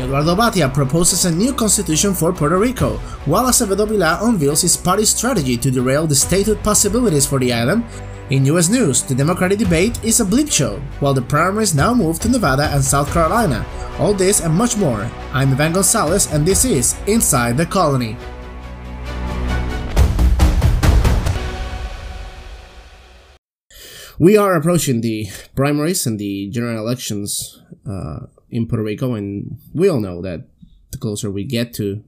Eduardo Bhatia proposes a new constitution for Puerto Rico, while Acevedo Vilá unveils his party's strategy to derail the statehood possibilities for the island. In US news, the Democratic debate is a bleep show, while the primaries now move to Nevada and South Carolina. All this and much more. I'm Ivan Gonzalez and this is Inside the Colony. We are approaching the primaries and the general elections uh, in Puerto Rico, and we all know that the closer we get to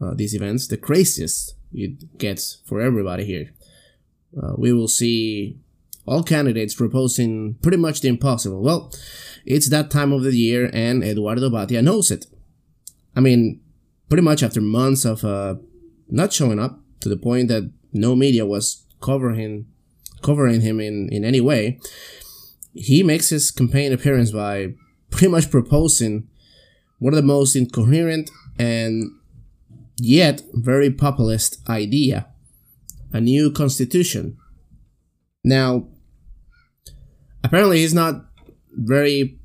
uh, these events, the craziest it gets for everybody here. Uh, we will see all candidates proposing pretty much the impossible. Well, it's that time of the year, and Eduardo Bhatia knows it. I mean, pretty much after months of uh, not showing up to the point that no media was covering covering him in, in any way, he makes his campaign appearance by pretty much proposing one of the most incoherent and yet very populist idea a new constitution. Now, apparently, he's not very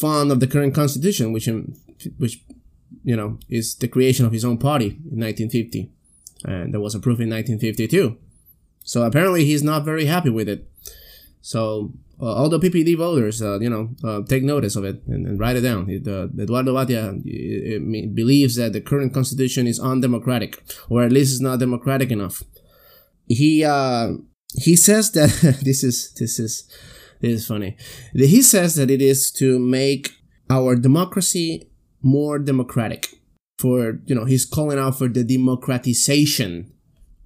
fond of the current constitution, which, um, which you know, is the creation of his own party in 1950, and that was approved in 1952. So apparently he's not very happy with it. So uh, all the PPD voters, uh, you know, uh, take notice of it and, and write it down. It, uh, Eduardo Bhatia believes that the current constitution is undemocratic, or at least it's not democratic enough. He uh, he says that this is this is this is funny. He says that it is to make our democracy more democratic. For you know, he's calling out for the democratization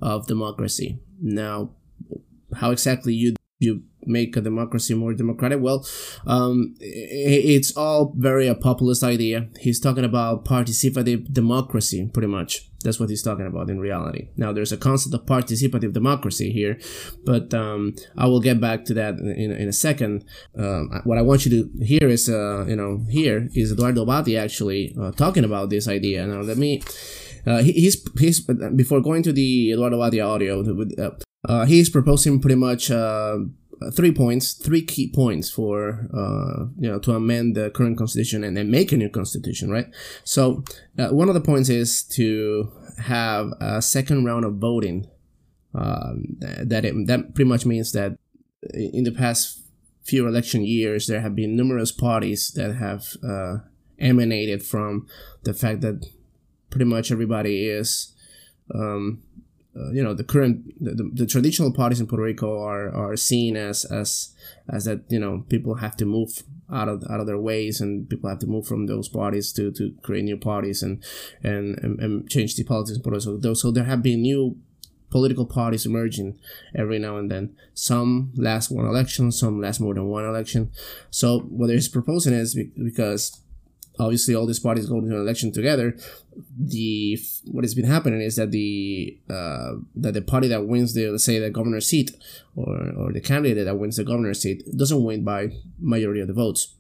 of democracy. Now, how exactly you you make a democracy more democratic? Well, um, it's all very a populist idea. He's talking about participative democracy, pretty much. That's what he's talking about in reality. Now, there's a concept of participative democracy here, but um, I will get back to that in, in a second. Um, what I want you to hear is, uh, you know, here is Eduardo Bhatia actually uh, talking about this idea. Now, let me uh, he, he's he's before going to the Eduardo Bhatia audio, uh, uh, he's proposing pretty much uh, three points, three key points for uh, you know to amend the current constitution and then make a new constitution, right? So uh, one of the points is to have a second round of voting. Um, that it, that pretty much means that in the past few election years, there have been numerous parties that have uh, emanated from the fact that pretty much everybody is um, uh, you know the current the, the, the, traditional parties in Puerto Rico are are seen as as as that you know people have to move out of out of their ways and people have to move from those parties to to create new parties and and and, and change the politics in Puerto Rico. So, so there have been new political parties emerging every now and then. Some last one election, some last more than one election. So what they're proposing is because obviously all these parties go to an election together the what has been happening is that the uh, that the party that wins the let's say the governor seat or, or the candidate that wins the governor seat doesn't win by majority of the votes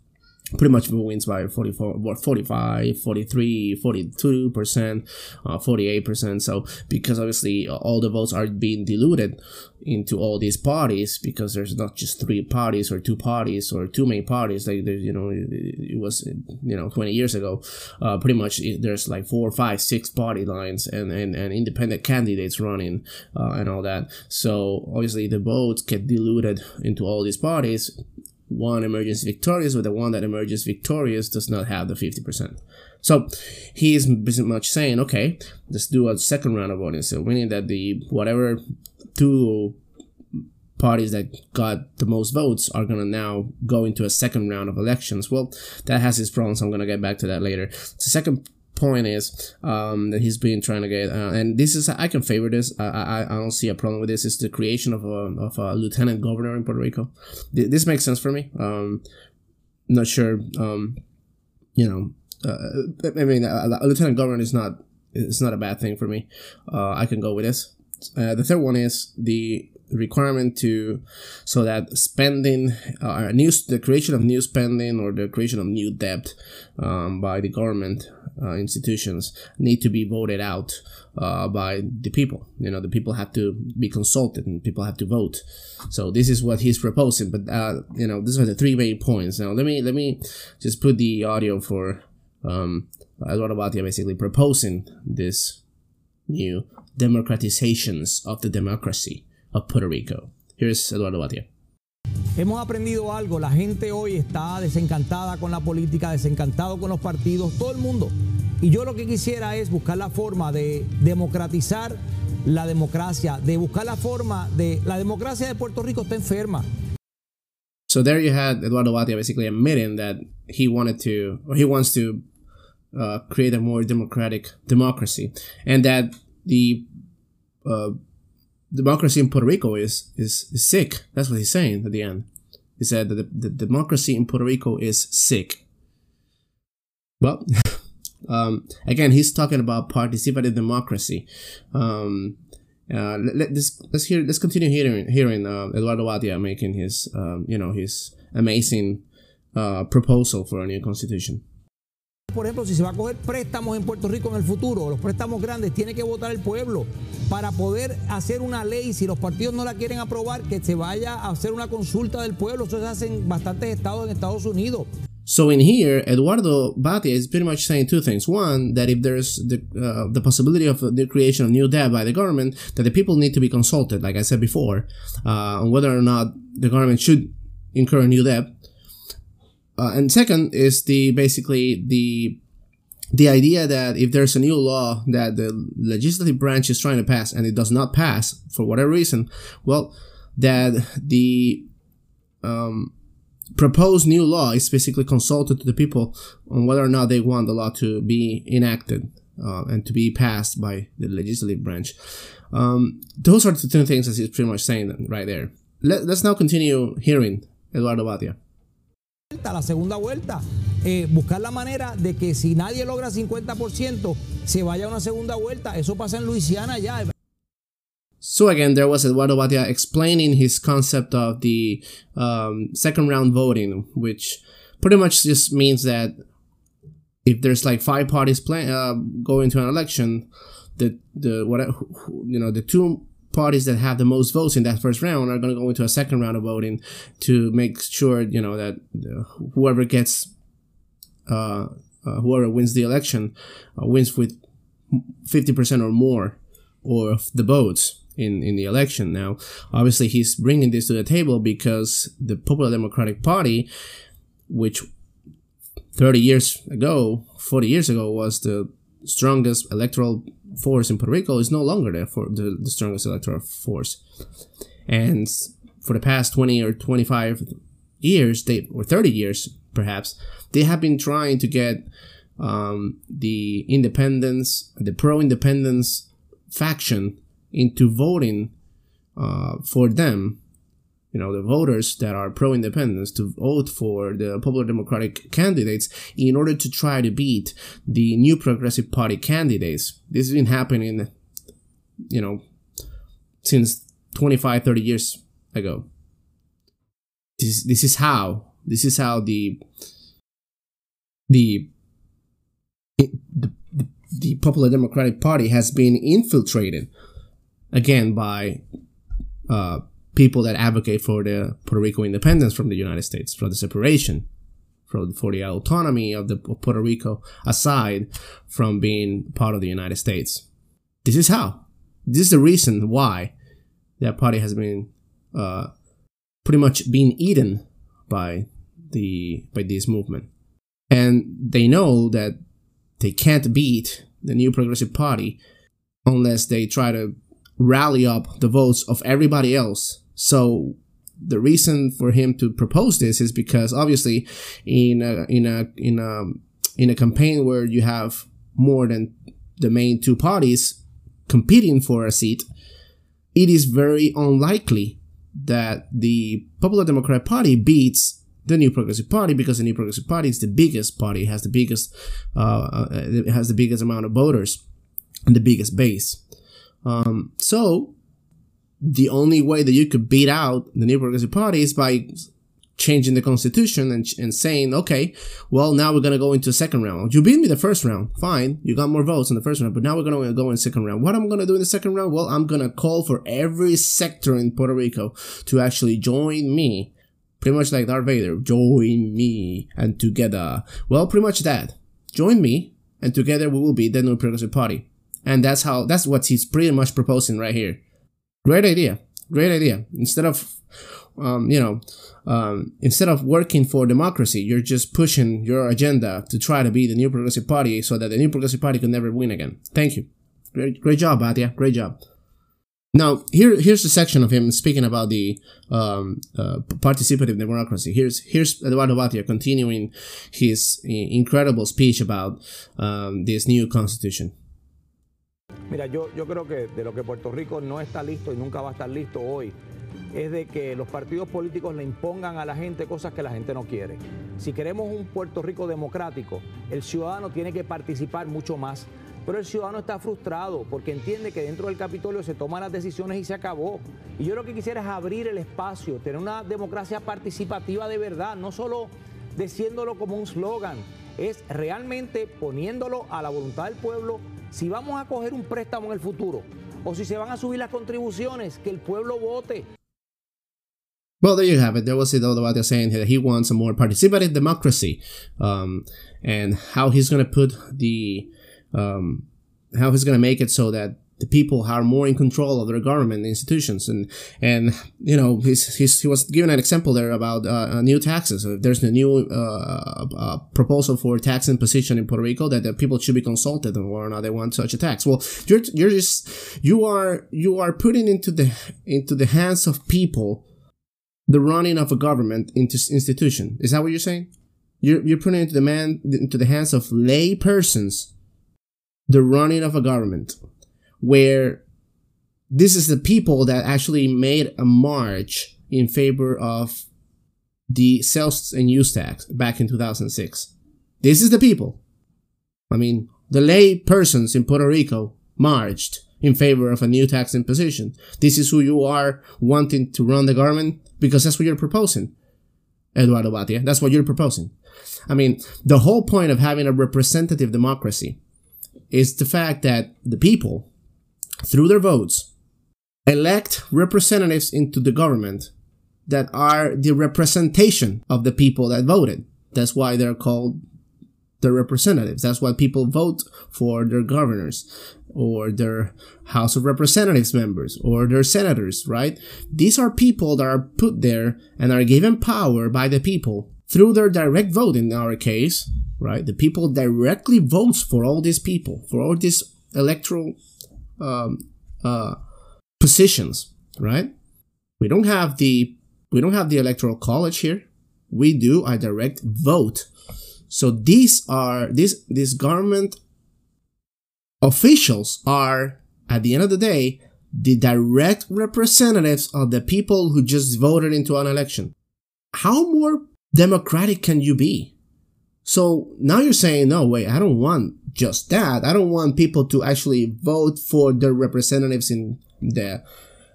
pretty much wins by 44 45 43 42 percent uh, 48 percent. So because obviously all the votes are being diluted into all these parties because there's not just three parties or two parties or two main parties. Like there's you know it, was you know 20 years ago uh, pretty much there's like four five six party lines and and, and independent candidates running uh, and all that. So obviously the votes get diluted into all these parties one emerges victorious, but the one that emerges victorious does not have the 50%. So he is pretty much saying, okay, let's do a second round of voting. So meaning that the whatever two parties that got the most votes are gonna now go into a second round of elections. Well, that has its problems. I'm gonna get back to that later. The second point is um, that he's been trying to get, uh, and this is I can favor this. I, I, I don't see a problem with this. It's the creation of a of a lieutenant governor in Puerto Rico. This makes sense for me. Um, not sure. Um, you know, uh, I mean, a, lieutenant governor is not it's not a bad thing for me. Uh, I can go with this. Uh, the third one is the requirement to so that spending uh, new the creation of new spending or the creation of new debt um, by the government uh, institutions need to be voted out uh, by the people you know the people have to be consulted and people have to vote so this is what he's proposing but uh, you know these are the three main points now let me let me just put the audio for um, Eduardo Bhatia basically proposing this new democratizations of the democracy of Puerto Rico. Here's Eduardo Bhatia. Hemos aprendido algo, la gente hoy está desencantada con la política, desencantado con los partidos, todo el mundo. Y yo lo que quisiera es buscar la forma de democratizar la democracia, de buscar la forma de... La democracia de Puerto Rico está enferma. So there you had Eduardo Batia basically admitting that he wanted to, or he wants to uh, create a more democratic democracy, and that the uh, democracy in Puerto Rico is, is, is sick. That's what he's saying at the end. He said that the, the democracy in Puerto Rico is sick. Well, um, again, he's talking about participative democracy. Um, uh, let, us let's hear let's continue hearing hearing uh, Eduardo Bhatia making his um, you know his amazing uh, proposal for a new constitution. Por ejemplo, si se va a coger préstamos en Puerto Rico en el futuro, los préstamos grandes, tiene que votar el pueblo para poder hacer una ley. Si los partidos no la quieren aprobar, que se vaya a hacer una consulta del pueblo. Eso se hace en bastantes estados en Estados Unidos. So in here, Eduardo Batia is pretty much saying two things. One, that if there's the uh, the possibility of the creation of new debt by the government, that the people need to be consulted, like I said before, uh, on whether or not the government should incur a new debt. Uh, and second is the basically the the idea that if there's a new law that the legislative branch is trying to pass and it does not pass for whatever reason, well, that the um, proposed new law is basically consulted to the people on whether or not they want the law to be enacted uh, and to be passed by the legislative branch. Um, those are the two things that he's pretty much saying right there. Let, us now continue hearing Eduardo Bhatia. La segunda vuelta, eh, buscar la manera de que si nadie logra 50%, se vaya a una segunda vuelta. Eso pasa en Luisiana ya. So again, there was Eduardo Batia explaining his concept of the um, second round voting, which pretty much just means that if there's like five parties play, uh, going to an election, the the what you know the two parties that have the most votes in that first round are going to go into a second round of voting to make sure you know that whoever gets uh, uh, whoever wins the election uh, wins with 50% or more of the votes in, in the election. Now, obviously, he's bringing this to the table because the Popular Democratic Party, which 30 years ago, 40 years ago, was the strongest electoral force in Puerto Rico, is no longer there for the, the strongest electoral force. And for the past 20 or 25 years, they or 30 years perhaps, they have been trying to get um, the independence, the pro-independence faction into voting uh, for them, you know, the voters that are pro independence to vote for the Popular Democratic candidates in order to try to beat the New Progressive Party candidates. This has been happening, you know, since 25, 30 years ago. This, this is how, this is how the, the, the, the Popular Democratic Party has been infiltrated again by uh, people that advocate for the Puerto Rico independence from the United States, for the separation, for, for the autonomy of the of Puerto Rico, aside from being part of the United States. This is how. This is the reason why that party has been uh, pretty much being eaten by the by this movement, and they know that they can't beat the new Progressive Party unless they try to rally up the votes of everybody else. So the reason for him to propose this is because obviously in a, in a in a in a campaign where you have more than the main two parties competing for a seat, it is very unlikely that the Popular Democratic Party beats the New Progressive Party because the New Progressive Party is the biggest party, has the biggest uh, uh, has the biggest amount of voters and the biggest base. Um, so the only way that you could beat out the New Progressive Party is by changing the constitution and, and saying, okay, well, now we're going to go into a second round. You beat me the first round. Fine. You got more votes in the first round, but now we're going to go in second round. What am I going to do in the second round? Well, I'm going to call for every sector in Puerto Rico to actually join me. Pretty much like Darth Vader. Join me and together. Well, pretty much that join me, and together we will be the new progressive party. And that's how that's what he's pretty much proposing right here. Great idea, great idea. Instead of um, you know, um, instead of working for democracy, you're just pushing your agenda to try to be the new progressive party so that the new progressive party can never win again. Thank you. Great, great job, Bhatia. Great job. Now, here, here's the section of him speaking about the um, uh, participative democracy. Here's here's Eduardo Bhatia continuing his incredible speech about um, this new constitution. Mira, yo, yo creo que de lo que Puerto Rico no está listo y nunca va a estar listo hoy es de que los partidos políticos le impongan a la gente cosas que la gente no quiere. Si queremos un Puerto Rico democrático, el ciudadano tiene que participar mucho más. Pero el ciudadano está frustrado porque entiende que dentro del Capitolio se toman las decisiones y se acabó. Y yo lo que quisiera es abrir el espacio, tener una democracia participativa de verdad, no solo diciéndolo como un slogan, es realmente poniéndolo a la voluntad del pueblo si vamos a coger un préstamo en el futuro o si se van a subir las contribuciones, que el pueblo vote. Well, there you have it. There was it all about saying that he wants a more participative democracy, um, and how he's going to put the, um, how he's going to make it so that the people are more in control of their government institutions and and you know he's, he's he was given an example there about uh, new taxes if there's a new uh, uh, proposal for tax imposition in Puerto Rico that the people should be consulted on whether or not they want such a tax well you're you're just you are you are putting into the into the hands of people the running of a government into institution. Is that what you're saying? You're, you're putting into the man into the hands of lay persons the running of a government where this is the people that actually made a march in favor of the sales and use tax back in 2006. This is the people. I mean, the lay persons in Puerto Rico marched in favor of a new tax imposition. This is who you are wanting to run the government because that's what you're proposing, Eduardo Bhatia. That's what you're proposing. I mean, the whole point of having a representative democracy is the fact that the people, through their votes, elect representatives into the government that are the representation of the people that voted. That's why they're called the representatives. That's why people vote for their governors or their House of Representatives members or their senators, right? These are people that are put there and are given power by the people through their direct vote in our case, right? The people directly votes for all these people, for all these electoral um, uh, positions, right? We don't have the we don't have the electoral college here. We do a direct vote so these are this this government officials are at the end of the day the direct representatives of the people who just voted into an election. How more democratic can you be? So now you're saying, no, wait, I don't want just that. I don't want people to actually vote for their representatives in the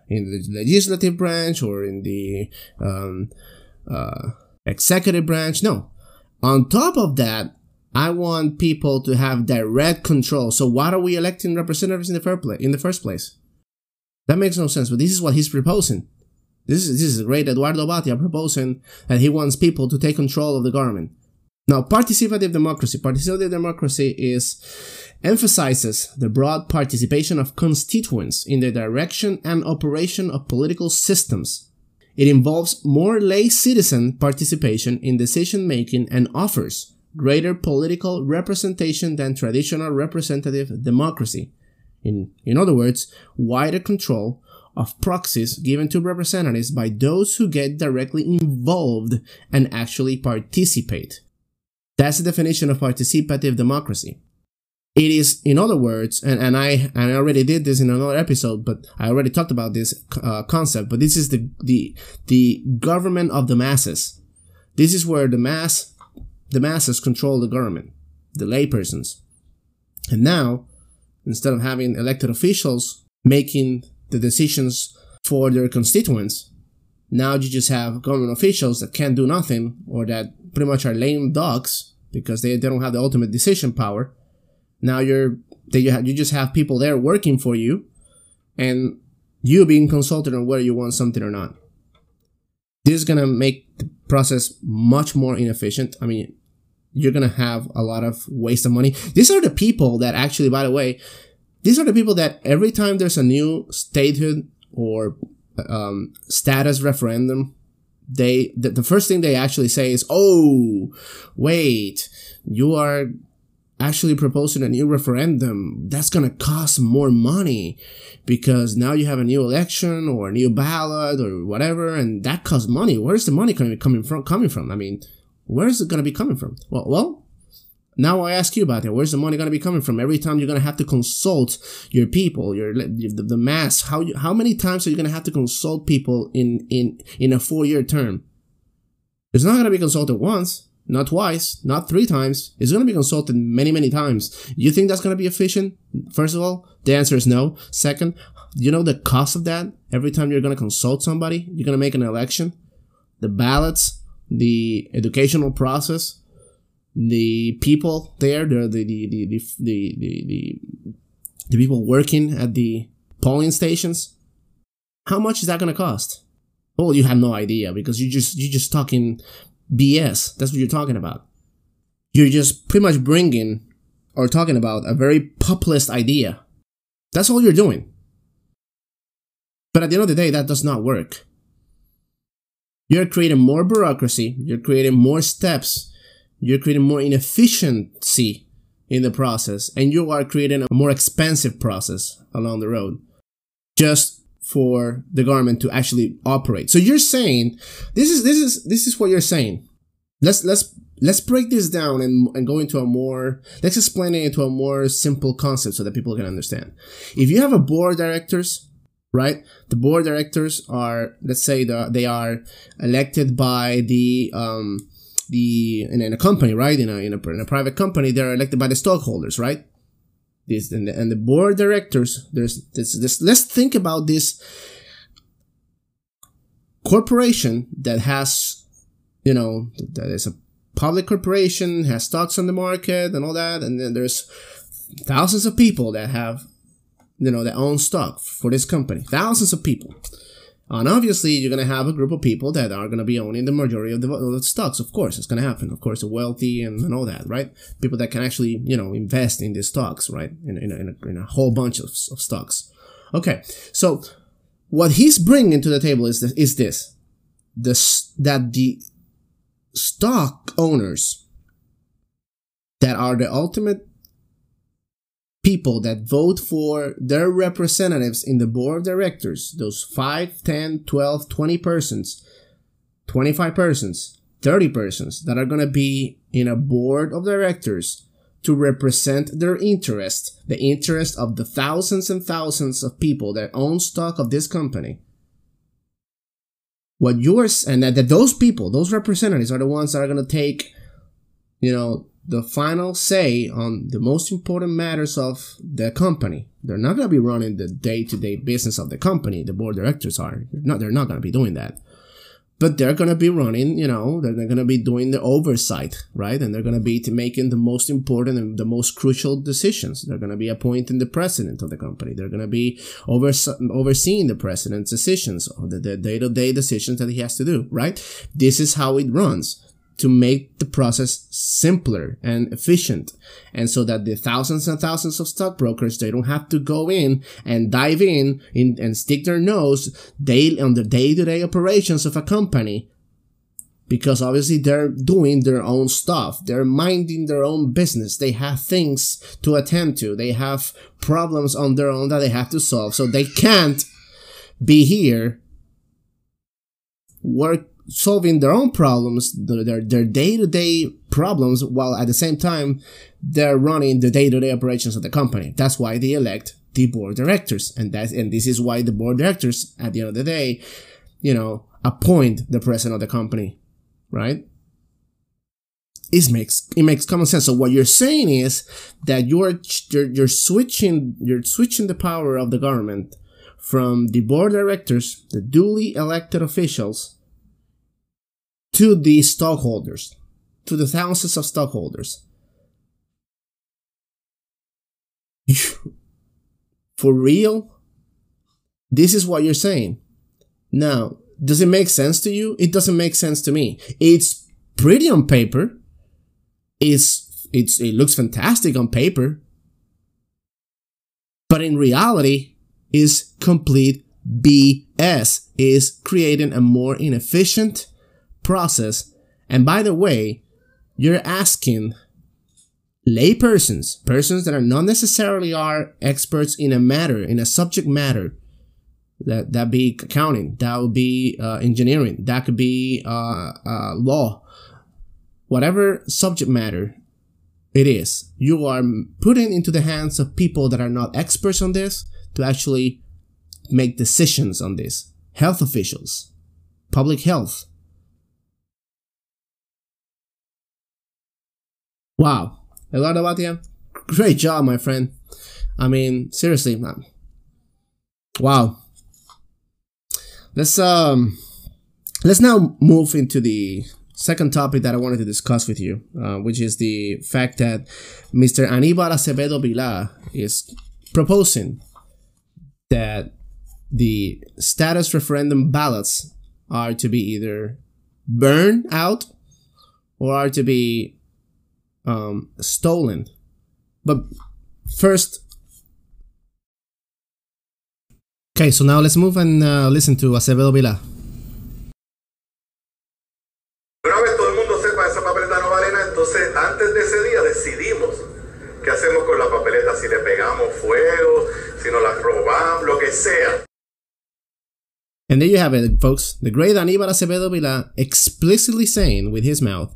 in the legislative branch or in the um, uh, executive branch. No, on top of that, I want people to have direct control. So why are we electing representatives in the first place? In the first place, that makes no sense. But this is what he's proposing. This is this is great. Eduardo Bhatia proposing that he wants people to take control of the government. Now, participative democracy. Participative democracy is emphasizes the broad participation of constituents in the direction and operation of political systems it involves more lay citizen participation in decision making and offers greater political representation than traditional representative democracy. In, in other words, wider control of proxies given to representatives by those who get directly involved and actually participate. That's the definition of participative democracy. It is, in other words, and, and I and I already did this in another episode, but I already talked about this uh, concept. But this is the the the government of the masses. This is where the mass the masses control the government, the laypersons. And now, instead of having elected officials making the decisions for their constituents, now you just have government officials that can't do nothing or that pretty much are lame dogs because they, they don't have the ultimate decision power now you're that you have, you just have people there working for you, and you being consulted on whether you want something or not. This is gonna make the process much more inefficient. I mean, you're gonna have a lot of waste of money. These are the people that actually, by the way, these are the people that every time there's a new statehood or um, status referendum, they the, the first thing they actually say is, "Oh, wait, you are actually proposing a new referendum, that's going to cost more money because now you have a new election or a new ballot or whatever, and that costs money. Where's the money coming coming from? Coming from? I mean, where is it going to be coming from? Well, well, now I ask you about it. Where's the money going to be coming from? Every time you're going to have to consult your people, your the, the mass. How you, how many times are you going to have to consult people in in in a four year term? It's not going to be consulted once not twice, not three times. It's going to be consulted many, many times. You think that's going to be efficient? First of all, the answer is no. Second, you know the cost of that? Every time you're going to consult somebody, you're going to make an election, the ballots, the educational process, the people there, the the the the the, the, the, the people working at the polling stations. How much is that going to cost? Well, you have no idea because you just you're just talking BS. That's what you're talking about. You're just pretty much bringing or talking about a very populist idea. That's all you're doing. But at the end of the day, that does not work. You're creating more bureaucracy, you're creating more steps, you're creating more inefficiency in the process, and you are creating a more expensive process along the road. Just for the government to actually operate. So you're saying this is this is this is what you're saying. Let's let's let's break this down and, and go into a more let's explain it into a more simple concept so that people can understand. If you have a board of directors, right? The board directors are let's say the, they are elected by the um the in, in a company, right? In a, in a in a private company, they're elected by the stockholders, right? this and the, and the board directors there's this, this let's think about this corporation that has you know that is a public corporation has stocks on the market and all that and then there's thousands of people that have you know that own stock for this company thousands of people and obviously, you're going to have a group of people that are going to be owning the majority of the, of the stocks. Of course, it's going to happen. Of course, the wealthy and, and all that, right? People that can actually, you know, invest in these stocks, right? In, in, a, in, a, in a whole bunch of, of stocks. Okay. So what he's bringing to the table is this, is this, this, that the stock owners that are the ultimate people that vote for their representatives in the board of directors, those 5, 10, 12, 20 persons, 25 persons, 30 persons that are going to be in a board of directors to represent their interest, the interest of the thousands and thousands of people that own stock of this company. What yours and that, that those people, those representatives are the ones that are going to take, you know, the final say on the most important matters of the company. They're not going to be running the day-to-day business of the company. The board directors are. They're not, they're not going to be doing that. But they're going to be running, you know, they're, they're going to be doing the oversight, right? And they're going to be making the most important and the most crucial decisions. They're going to be appointing the president of the company. They're going to be over, overseeing the president's decisions, or the day-to-day decisions that he has to do, right? This is how it runs to make the process simpler and efficient. And so that the thousands and thousands of stockbrokers they don't have to go in and dive in, in and stick their nose daily on the day-to-day operations of a company. Because obviously they're doing their own stuff. They're minding their own business. They have things to attend to. They have problems on their own that they have to solve. So they can't be here work solving their own problems, their their day to day problems, while at the same time they're running the day to day operations of the company. That's why they elect the board directors, and that's and this is why the board directors, at the end of the day, you know, appoint the president of the company, right? It makes it makes common sense. So what you're saying is that you're you're, you're switching you're switching the power of the government from the board directors, the duly elected officials, to the stockholders, to the thousands of stockholders. For real? This is what you're saying. Now, does it make sense to you? It doesn't make sense to me. It's pretty on paper. is it's it looks fantastic on paper, but in reality is complete BS. Is creating a more inefficient process. And by the way, you're asking laypersons, persons that are not necessarily are experts in a matter, in a subject matter, that that be accounting, that would be uh, engineering, that could be uh, uh, law, whatever subject matter it is, you are putting into the hands of people that are not experts on this to actually make decisions on this. Health officials, public health. Wow, Eduardo Bhatia, great job, my friend. I mean, seriously, man. Wow. Let's um, let's now move into the second topic that I wanted to discuss with you, uh, which is the fact that Mr. Aníbal Acevedo Vilá is proposing that the status referendum ballots are to be either burned out or are to be um, stolen. But first, okay, so now let's move and uh, listen to Acevedo Vilá. Una vez todo el mundo sepa esa papeleta no vale nada, entonces antes de ese día decidimos qué hacemos con la papeleta, si le pegamos fuego, si nos la robamos, lo que sea. And there you have it, folks. The great Aníbal Acevedo Vilá explicitly saying with his mouth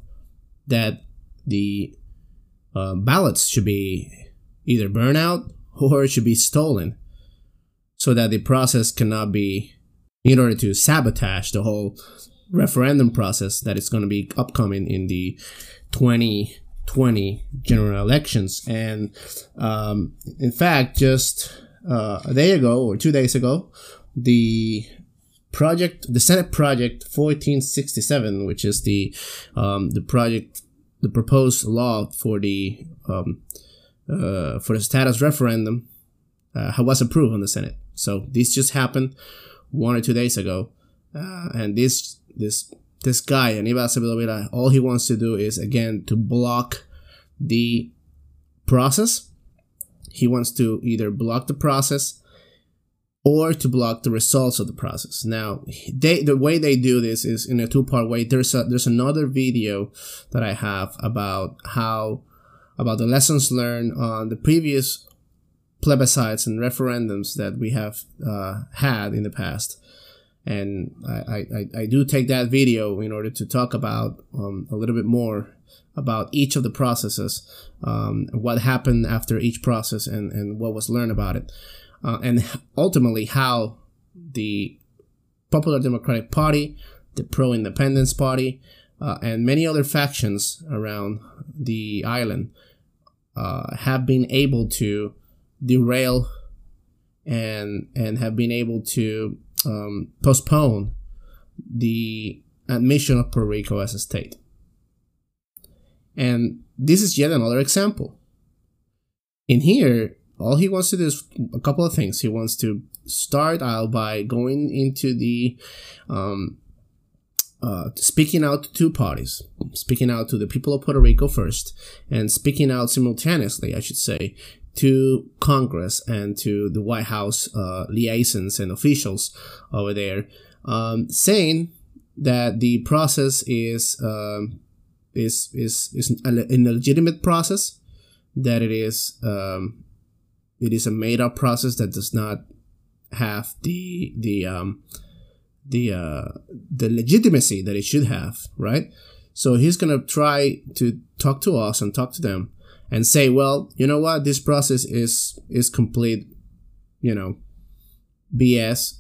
that the uh, ballots should be either burned out or it should be stolen so that the process cannot be in order to sabotage the whole referendum process that is going to be upcoming in the 2020 general elections. And um, in fact just uh, a day ago or two days ago the project the senate project 1467 which is the um, the project the proposed law for the um, uh, for the status referendum uh, was approved on the Senate. So this just happened one or two days ago, uh, and this this this guy Aníbal Acevedo all he wants to do is again to block the process. He wants to either block the process or to block the results of the process. Now, they the way they do this is in a two-part way. There's a there's another video that I have about how about the lessons learned on the previous plebiscites and referendums that we have uh, had in the past. And I, I, I do take that video in order to talk about um, a little bit more about each of the processes, um, what happened after each process, and, and what was learned about it uh, and ultimately how the Popular Democratic Party, the Pro Independence Party, uh, and many other factions around the island uh, have been able to derail and and have been able to um, postpone the admission of Puerto Rico as a state. And this is yet another example. In here, all he wants to do is a couple of things. He wants to start out by going into the um, uh, speaking out to two parties, speaking out to the people of Puerto Rico first, and speaking out simultaneously, I should say, to Congress and to the White House uh, liaisons and officials over there, um, saying that the process is um, is is is a legitimate process, that it is um, it is a made up process that does not have the the um the uh the legitimacy that it should have, right? So he's gonna try to talk to us and talk to them and say, well, you know what, this process is is complete, you know, BS.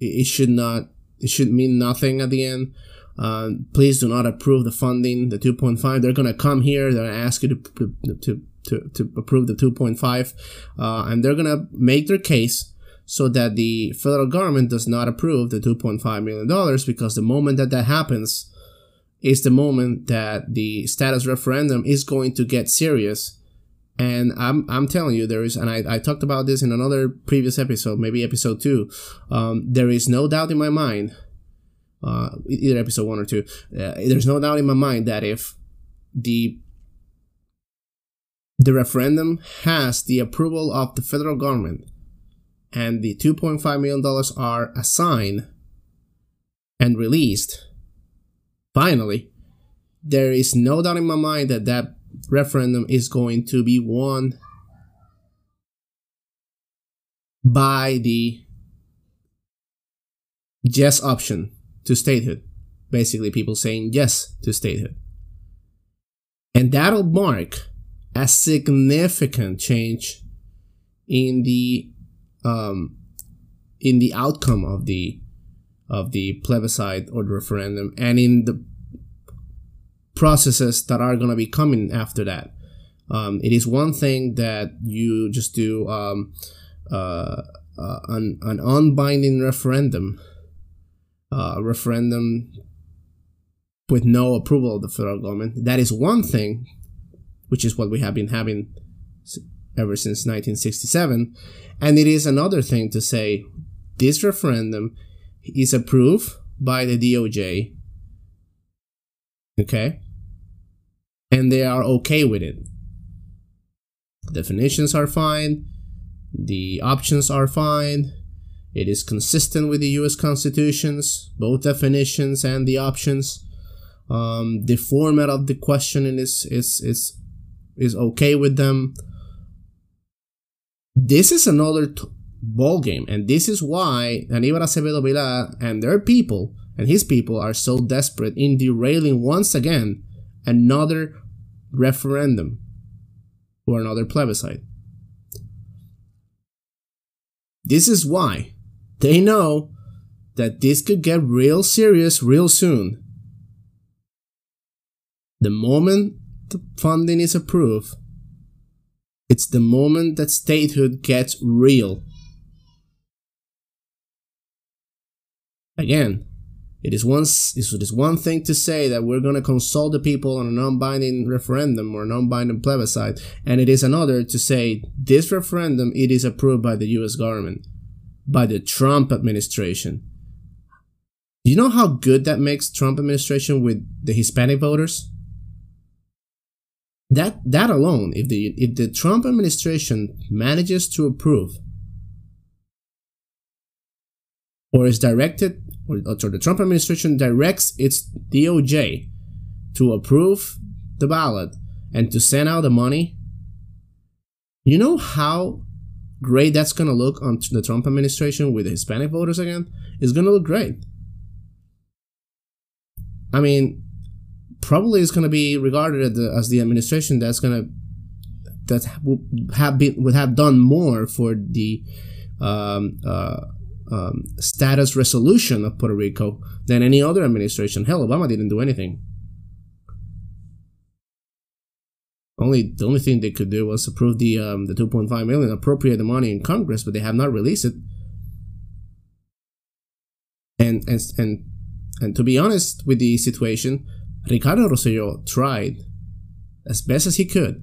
It, should not. It should mean nothing at the end. Uh, please do not approve the funding, the 2.5. They're gonna come here. They're gonna ask you to to to, to to approve the 2.5 uh, and they're gonna make their case so that the federal government does not approve the 2.5 million dollars because the moment that that happens is the moment that the status referendum is going to get serious. And I'm, I'm telling you there is and I, I talked about this in another previous episode maybe episode two um, there is no doubt in my mind uh, either episode one or two uh, there's no doubt in my mind that if the the referendum has the approval of the federal government and the $2.5 million are assigned and released, finally, there is no doubt in my mind that that referendum is going to be won by the yes option to statehood. Basically, people saying yes to statehood. And that'll mark a significant change in the um, in the outcome of the of the plebiscite or the referendum and in the processes that are going to be coming after that. Um, it is one thing that you just do um, uh, uh, an, an unbinding referendum, uh, a referendum with no approval of the federal government. That is one thing, which is what we have been having ever since 1967. And it is another thing to say this referendum is approved by the DOJ. Okay? And they are okay with it. Definitions are fine. The options are fine. It is consistent with the US constitutions, both definitions and the options. Um, the format of the questioning is, is, is, is okay with them. This is another t- ball game, and this is why Aníbal Acevedo Vilá and their people and his people are so desperate in derailing once again another referendum or another plebiscite. This is why they know that this could get real serious real soon. The moment funding is approved, it's the moment that statehood gets real. Again, it is one, it is one thing to say that we're going to consult the people on a non-binding referendum or a non-binding plebiscite, and it is another to say this referendum it is approved by the U.S. government, by the Trump administration. You know how good that makes Trump administration with the Hispanic voters? That that alone, if the if the Trump administration manages to approve or is directed or, or the Trump administration directs its DOJ to approve the ballot and to send out the money, you know how great that's going to look on the Trump administration with the Hispanic voters again? It's going to look great. I mean, probably is going to be regarded as the, as the administration that's going to that have been would have done more for the um, uh, um, status resolution of Puerto Rico than any other administration. Hell, Obama didn't do anything. Only the only thing they could do was approve the um, the 2.5 million, appropriate the money in Congress, but they have not released it. And and and and to be honest with the situation, Ricardo Rosselló tried as best as he could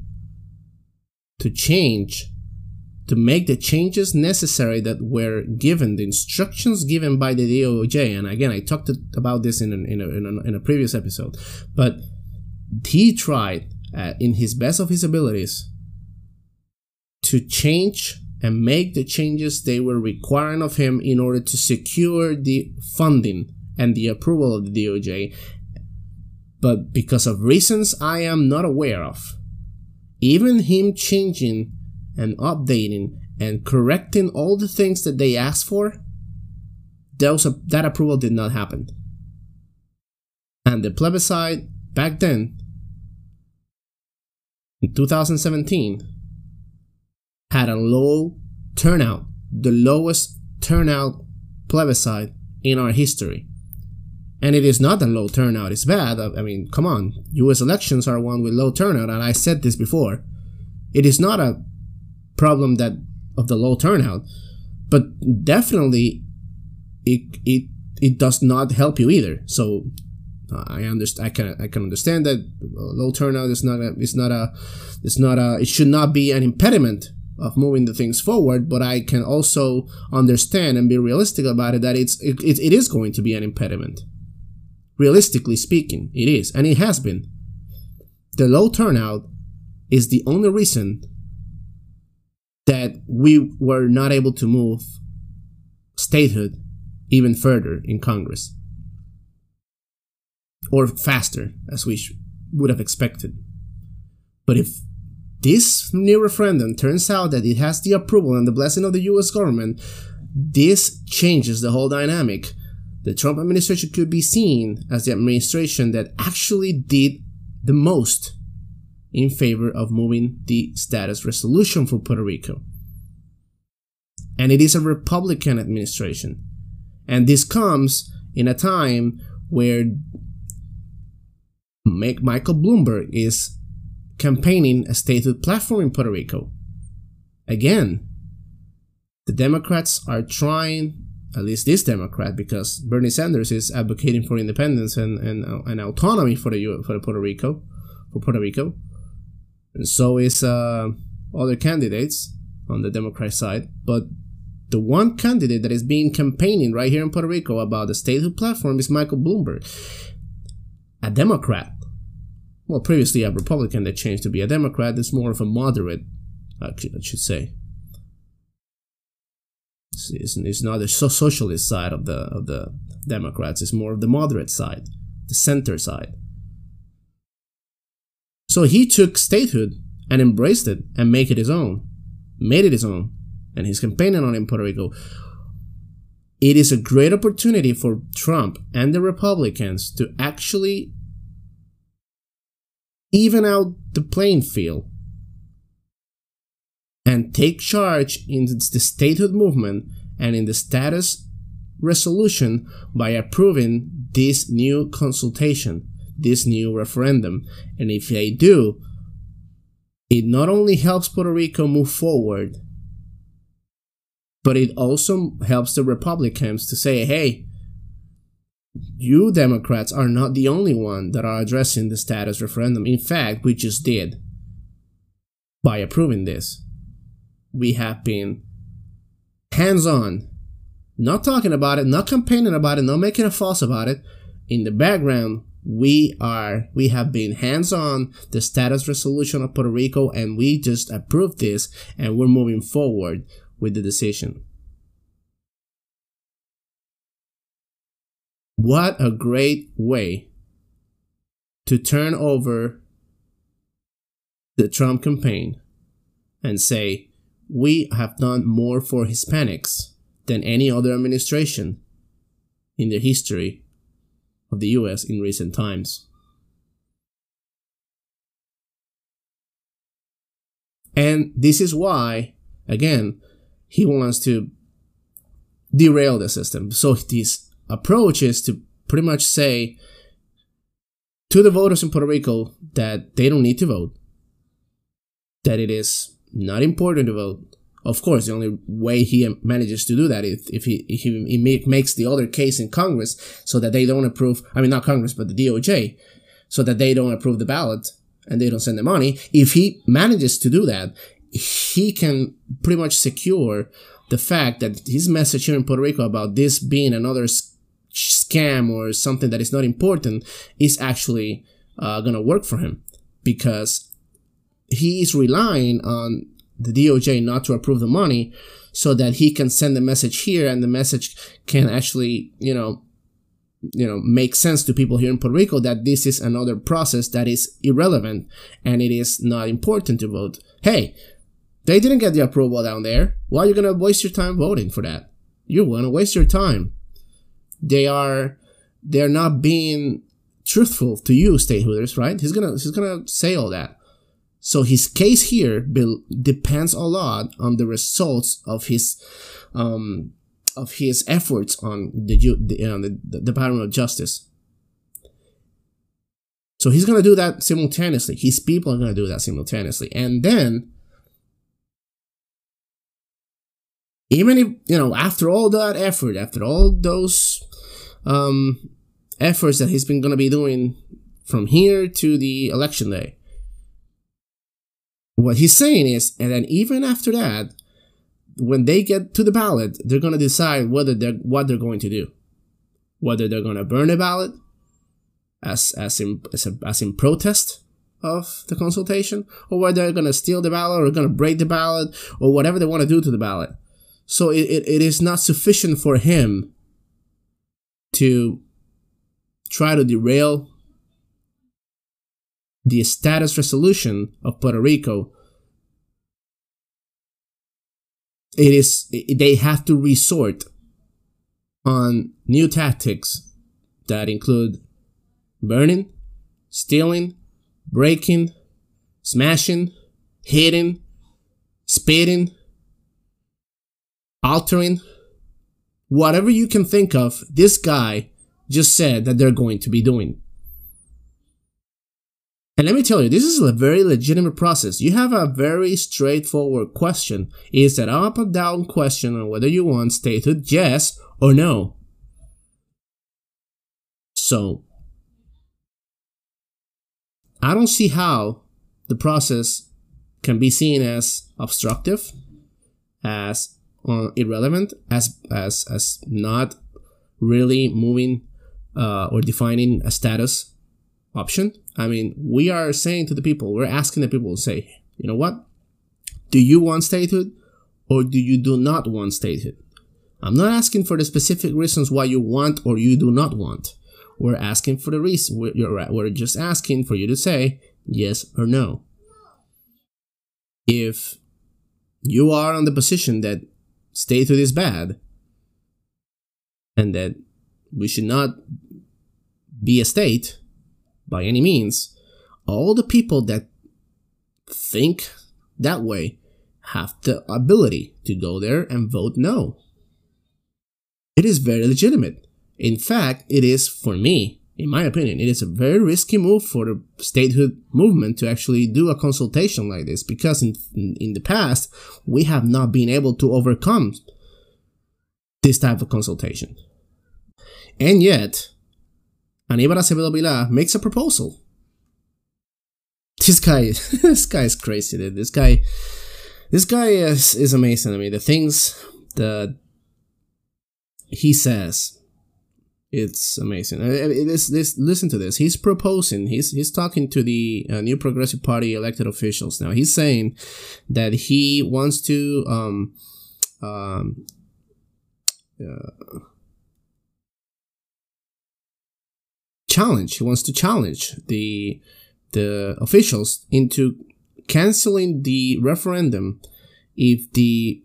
to change to make the changes necessary that were given, the instructions given by the DOJ. And again, I talked about this in, in, a, in, a, in a previous episode, but he tried uh, in his best of his abilities to change and make the changes they were requiring of him in order to secure the funding and the approval of the DOJ. But because of reasons I am not aware of, even him changing and updating and correcting all the things that they asked for, that approval did not happen. And the plebiscite back then, in 2017, had a low turnout, the lowest turnout plebiscite in our history. And it is not a low turnout, it's bad. I mean, come on, US elections are one with low turnout, and I said this before. It is not a problem that of the low turnout, but definitely it it it does not help you either. So uh, I understand. I can I can understand that low turnout is not a it's not a it's not a it should not be an impediment of moving the things forward. But I can also understand and be realistic about it that it's it, it, it is going to be an impediment. Realistically speaking, it is, and it has been. The low turnout is the only reason that we were not able to move statehood even further in Congress or faster as we would have expected. But if this new referendum turns out that it has the approval and the blessing of the US government, this changes the whole dynamic. The Trump administration could be seen as the administration that actually did the most in favor of moving the status resolution for Puerto Rico. And it is a Republican administration. And this comes in a time where Michael Bloomberg is campaigning a statehood platform in Puerto Rico. Again, the Democrats are trying, at least this Democrat, because Bernie Sanders is advocating for independence and, and, uh, and autonomy for the for Puerto Rico, for Puerto Rico, and so is uh, other candidates on the Democrat side. But the one candidate that is being campaigning right here in Puerto Rico about the statehood platform is Michael Bloomberg, a Democrat. Well, previously a Republican that changed to be a Democrat. It's more of a moderate, actually I should say. It's, it's not the socialist side of the of the Democrats. It's more of the moderate side, the center side. So he took statehood and embraced it and made it his own, made it his own, and he's campaigning on it in Puerto Rico. It is a great opportunity for Trump and the Republicans to actually even out the playing field and take charge in the statehood movement and in the status resolution by approving this new consultation, this new referendum. And if they do, it not only helps Puerto Rico move forward, but it also helps the Republicans to say, hey, you Democrats are not the only one that are addressing the status referendum. In fact, we just did by approving this we have been hands on, not talking about it, not campaigning about it, not making a fuss about it. In the background, we are we have been hands on the status resolution of Puerto Rico and we just approved this and we're moving forward with the decision. What a great way to turn over the Trump campaign and say, we have done more for Hispanics than any other administration in the history of the US in recent times. And this is why, again, he wants to derail the system. So his approach is to pretty much say to the voters in Puerto Rico that they don't need to vote, that it is not important vote. Of course, the only way he manages to do that is if he, if he, he make, makes the other case in Congress so that they don't approve, I mean, not Congress, but the DOJ, so that they don't approve the ballot and they don't send the money. If he manages to do that, he can pretty much secure the fact that his message here in Puerto Rico about this being another scam or something that is not important is actually uh, going to work for him because he is relying on the DOJ not to approve the money so that he can send the message here and the message can actually, you know, you know, make sense to people here in Puerto Rico that this is another process that is irrelevant and it is not important to vote. Hey, they didn't get the approval down there. Why are you gonna waste your time voting for that? You wanna waste your time. They are they're not being truthful to you, stateholders, right? He's gonna he's gonna say all that. So his case here depends a lot on the results of his um, of his efforts on the, the, uh, the, the Department of Justice. So he's gonna do that simultaneously. His people are gonna do that simultaneously, and then even if you know after all that effort, after all those um, efforts that he's been gonna be doing from here to the election day what he's saying is, and then even after that, when they get to the ballot, they're going to decide whether they're what they're going to do, whether they're going to burn the ballot as as in as, a, as in protest of the consultation, or whether they're going to steal the ballot or going to break the ballot or whatever they want to do to the ballot. So it, it, it is not sufficient for him to try to derail the status resolution of Puerto Rico. It is they have to resort on new tactics that include burning, stealing, breaking, smashing, hitting, spitting, altering, whatever you can think of, this guy just said that they're going to be doing. And let me tell you, this is a very legitimate process. You have a very straightforward question. It's an up or down question on whether you want statehood, yes or no. So, I don't see how the process can be seen as obstructive, as uh, irrelevant, as as as not really moving uh, or defining a status option. I mean, we are saying to the people, we're asking the people to say, you know what? Do you want statehood or do you do not want statehood? I'm not asking for the specific reasons why you want or you do not want. We're asking for the reason. We're, we're just asking for you to say yes or no. If you are on the position that statehood is bad and that we should not be a state by any means, all the people that think that way have the ability to go there and vote no. It is very legitimate. In fact, it is, for me, in my opinion, it is a very risky move for the statehood movement to actually do a consultation like this because in, in the past, we have not been able to overcome this type of consultation. And yet, Aníbal Acevedo makes a proposal. This guy, this guy is crazy, dude. This guy, this guy is, is amazing to me. The things that he says it's amazing. This, this, listen to this. He's proposing. He's he's talking to the uh, New Progressive Party elected officials now. He's saying that he wants to um um uh, challenge. He wants to challenge the the officials into canceling the referendum if the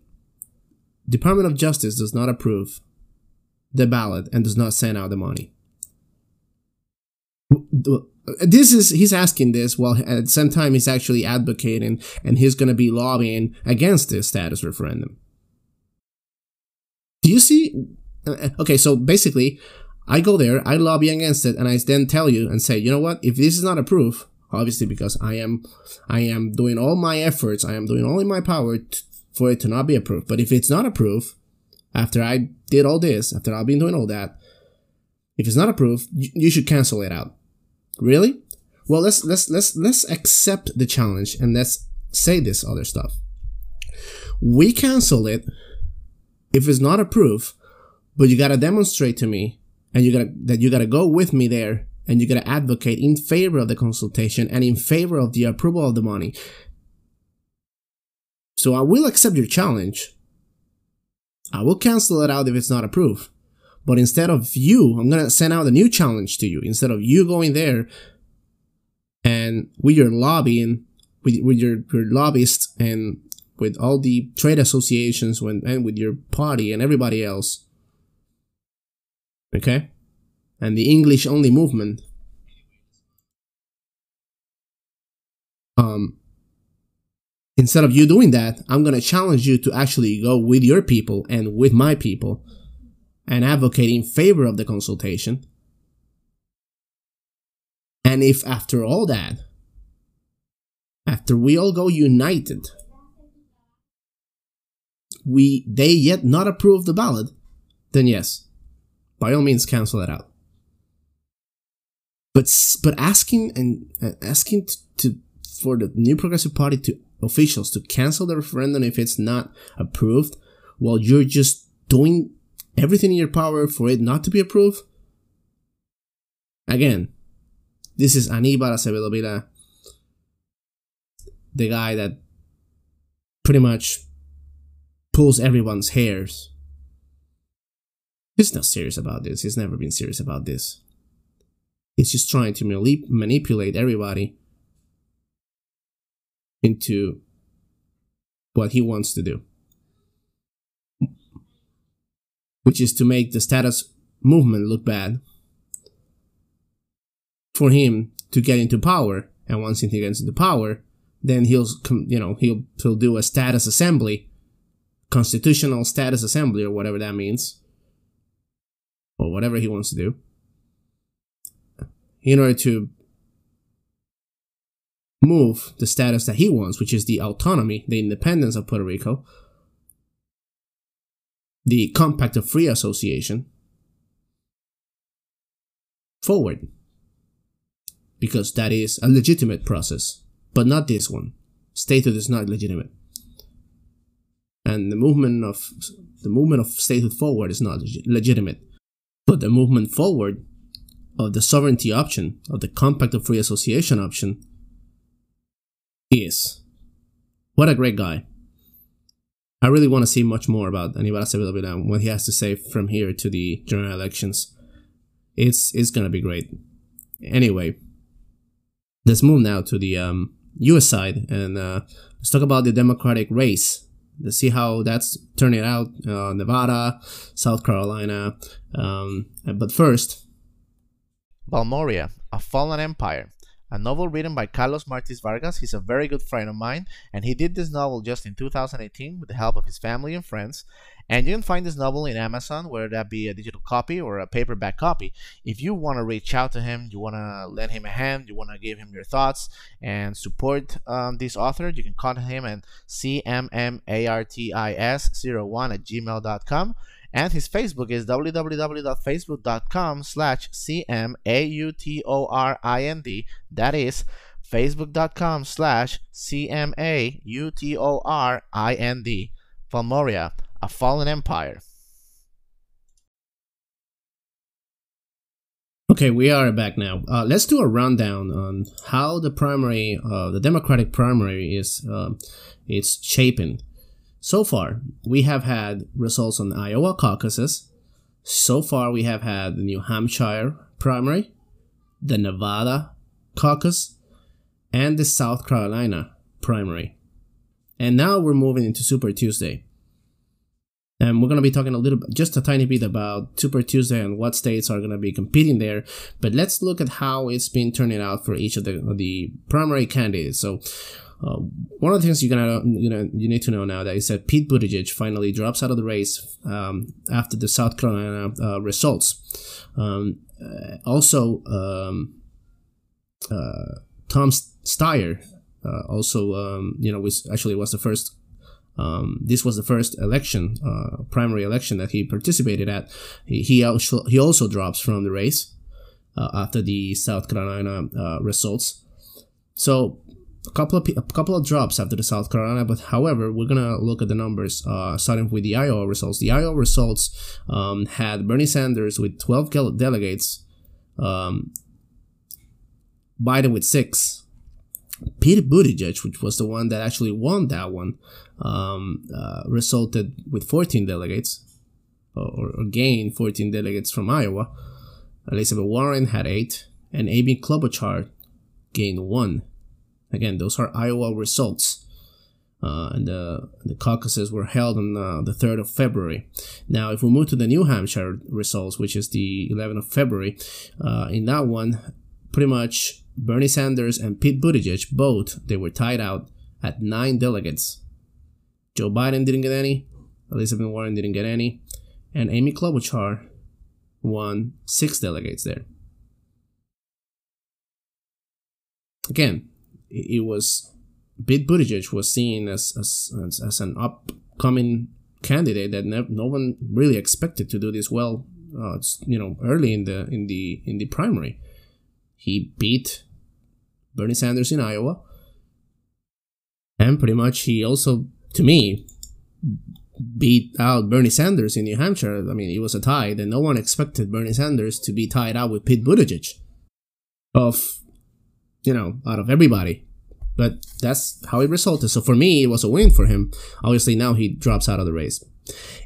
Department of Justice does not approve the ballot and does not send out the money. This is he's asking this while at the same time he's actually advocating and he's going to be lobbying against this status referendum. Do you see? Uh, okay, so basically, I go there, I lobby against it, and I then tell you and say, you know what? If this is not approved, obviously because I am, I am doing all my efforts, I am doing all in my power for it to not be approved. But if it's not approved, after I did all this, after I've been doing all that, if it's not approved, you, you should cancel it out. Really? Well, let's let's let's let's accept the challenge and let's say this other stuff. We cancel it if it's not approved, but you gotta demonstrate to me and you gotta that you gotta go with me there and you gotta advocate in favor of the consultation and in favor of the approval of the money. So I will accept your challenge, I will cancel it out if it's not approved. But instead of you, I'm to send out a new challenge to you. Instead of you going there and with your lobbying, with, with your, your lobbyists and with all the trade associations when, and with your party and everybody else. Okay? And the English only movement. Um, Instead of you doing that, I'm going to challenge you to actually go with your people and with my people and advocate in favor of the consultation. And if after all that, after we all go united, we they yet not approve the ballot, then yes, by all means cancel that out. But but asking and uh, asking to, to for the new progressive party to officials to cancel the referendum if it's not approved while you're just doing everything in your power for it not to be approved? Again, this is Aníbal Acevedo Vilá the guy that pretty much pulls everyone's hairs. He's not serious about this. He's never been serious about this. He's just trying to manip- manipulate everybody into what he wants to do, which is to make the status movement look bad for him to get into power. And once he gets into power, then he'll you know he'll he'll do a status assembly, constitutional status assembly or whatever that means, or whatever he wants to do, in order to move the status that he wants, which is the autonomy, the independence of Puerto Rico, the Compact of Free Association, forward. Because that is a legitimate process, but not this one. Statehood is not legitimate. And the movement of the movement of statehood forward is not leg- legitimate. But the movement forward of the sovereignty option, of the Compact of Free Association option, is. What a great guy. I really want to see much more about Aníbal Acevedo and what he has to say from here to the general elections. It's it's gonna be great. Anyway, let's move now to the um, U.S. side and uh, let's talk about the Democratic race. Let's see how that's turning out. Uh, Nevada, South Carolina. Um, but first, Balmoria, A Fallen Empire a novel written by Carlos Martins Vargas. He's a very good friend of mine, and he did this novel just in 2018 with the help of his family and friends. And you can find this novel in Amazon, whether that be a digital copy or a paperback copy. If you want to reach out to him, you want to lend him a hand, you want to give him your thoughts and support um, this author, you can contact him at cmmartis01 at gmail.com and his Facebook is www.facebook.com slash C-M-A-U-T-O-R-I-N-D. That is facebook.com slash C-M-A-U-T-O-R-I-N-D. Valmoria, A Fallen Empire. Okay, we are back now. Uh, let's do a rundown on how the primary, uh, the Democratic primary is, uh, it's shaping. So far, we have had results on the Iowa caucuses. So far, we have had the New Hampshire primary, the Nevada caucus, and the South Carolina primary. And now we're moving into Super Tuesday. And we're going to be talking a little just a tiny bit about Super Tuesday and what states are going to be competing there. But let's look at how it's been turning out for each of the, the primary candidates. So, uh, one of the things you're gonna you know you need to know now that is that Pete Buttigieg finally drops out of the race um, after the South Carolina uh, results. Um, uh, also, um, uh, Tom Steyer uh, also um, you know was actually was the first. Um, this was the first election, uh, primary election that he participated at. He, he also he also drops from the race after the South Carolina results. So a couple of a couple of drops after the South Carolina, but however, we're gonna look at the numbers. Uh, starting with the Iowa results. The Iowa results um, had Bernie Sanders with 12 delegates, um, Biden with six. Pete Buttigieg, which was the one that actually won that one, um, uh, resulted with 14 delegates, or, or gained 14 delegates from Iowa. Elizabeth Warren had eight, and Amy Klobuchar gained one. Again, those are Iowa results. Uh, and the, the caucuses were held on uh, the 3rd of February. Now, if we move to the New Hampshire results, which is the 11th of February, uh, in that one, pretty much Bernie Sanders and Pete Buttigieg both they were tied out at nine delegates. Joe Biden didn't get any, Elizabeth Warren didn't get any, and Amy Klobuchar won six delegates there. Again, it was Pete Buttigieg was seen as as, as an upcoming candidate that ne- no one really expected to do this well. Uh, you know, early in the in the in the primary, he beat Bernie Sanders in Iowa, and pretty much he also, to me, beat out Bernie Sanders in New Hampshire. I mean, it was a tie, and no one expected Bernie Sanders to be tied out with Pete Buttigieg. Of you know, out of everybody, but that's how it resulted. So for me, it was a win for him. Obviously, now he drops out of the race.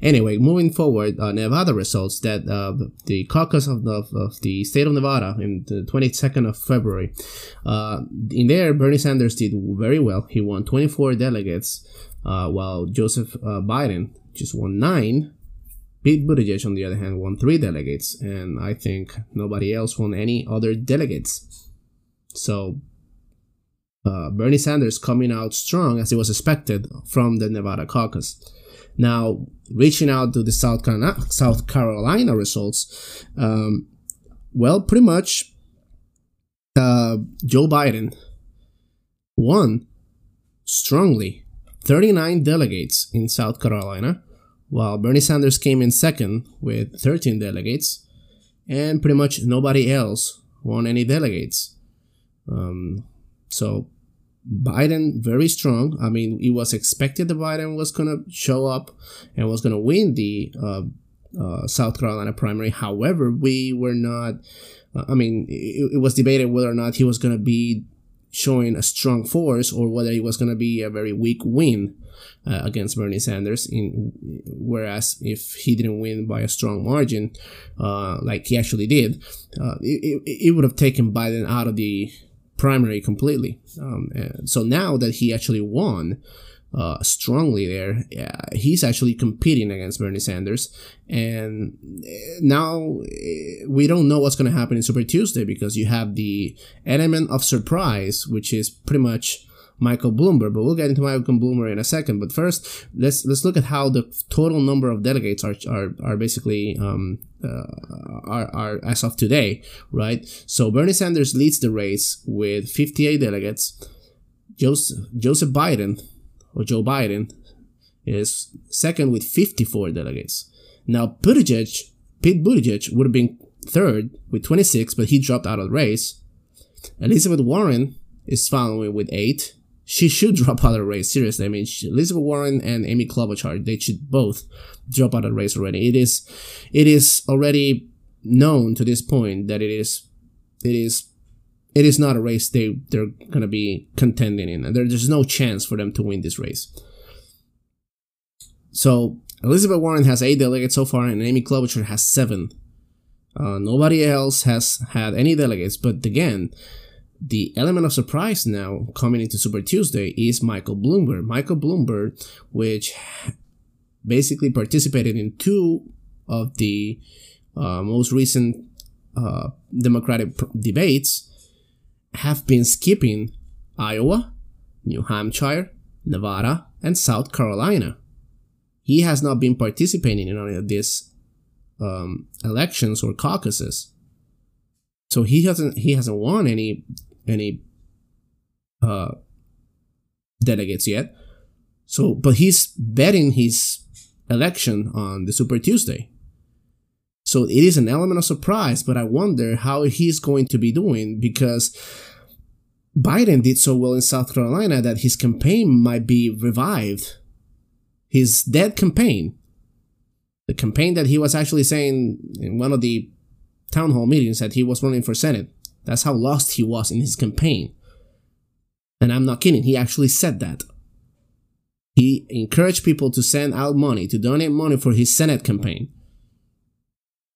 Anyway, moving forward, uh, Nevada results that uh, the caucus of the, of the state of Nevada in the 22nd of February. Uh, in there, Bernie Sanders did very well. He won 24 delegates, uh, while Joseph uh, Biden just won nine. Pete Buttigieg, on the other hand, won three delegates, and I think nobody else won any other delegates. So uh, Bernie Sanders coming out strong as it was expected from the Nevada caucus. Now, reaching out to the South Carolina, South Carolina results, um, well, pretty much uh, Joe Biden won strongly 39 delegates in South Carolina, while Bernie Sanders came in second with 13 delegates, and pretty much nobody else won any delegates. Um, so Biden very strong. I mean, it was expected that Biden was gonna show up and was gonna win the uh, uh, South Carolina primary. However, we were not. Uh, I mean, it, it, was debated whether or not he was gonna be showing a strong force or whether he was gonna be a very weak win uh, against Bernie Sanders. In whereas if he didn't win by a strong margin, uh, like he actually did, uh, it, it, it would have taken Biden out of the primary completely. Um, so now that he actually won uh, strongly there, uh, he's actually competing against Bernie Sanders. And uh, now uh, we don't know what's going to happen in Super Tuesday because you have the element of surprise, which is pretty much Michael Bloomberg, but we'll get into Michael Bloomberg in a second. But first, let's let's look at how the total number of delegates are are, are basically um, uh, are, are as of today, right? So Bernie Sanders leads the race with 58 delegates. Joseph, Joseph Biden or Joe Biden is second with 54 delegates. Now Buttigieg, Pete Buttigieg would have been third with 26, but he dropped out of the race. Elizabeth Warren is following with eight she should drop out of the race. Seriously, I mean, she, Elizabeth Warren and Amy Klobuchar, they should both drop out of the race already. It is, it is already known to this point that it is, it is, it is not a race they they're gonna be contending in, and there, there's no chance for them to win this race. So Elizabeth Warren has eight delegates so far, and Amy Klobuchar has seven. Uh, nobody else has had any delegates, but again, the element of surprise now coming into Super Tuesday is Michael Bloomberg. Michael Bloomberg, which basically participated in two of the uh, most recent uh, Democratic pr- debates, have been skipping Iowa, New Hampshire, Nevada, and South Carolina. He has not been participating in any of these um, elections or caucuses. So he hasn't he hasn't won any any uh, delegates yet. So, but he's betting his election on the Super Tuesday. So it is an element of surprise, but I wonder how he's going to be doing because Biden did so well in South Carolina that his campaign might be revived. His dead campaign, the campaign that he was actually saying in one of the town hall meetings that he was running for Senate, that's how lost he was in his campaign. And I'm not kidding, he actually said that. He encouraged people to send out money, to donate money for his Senate campaign.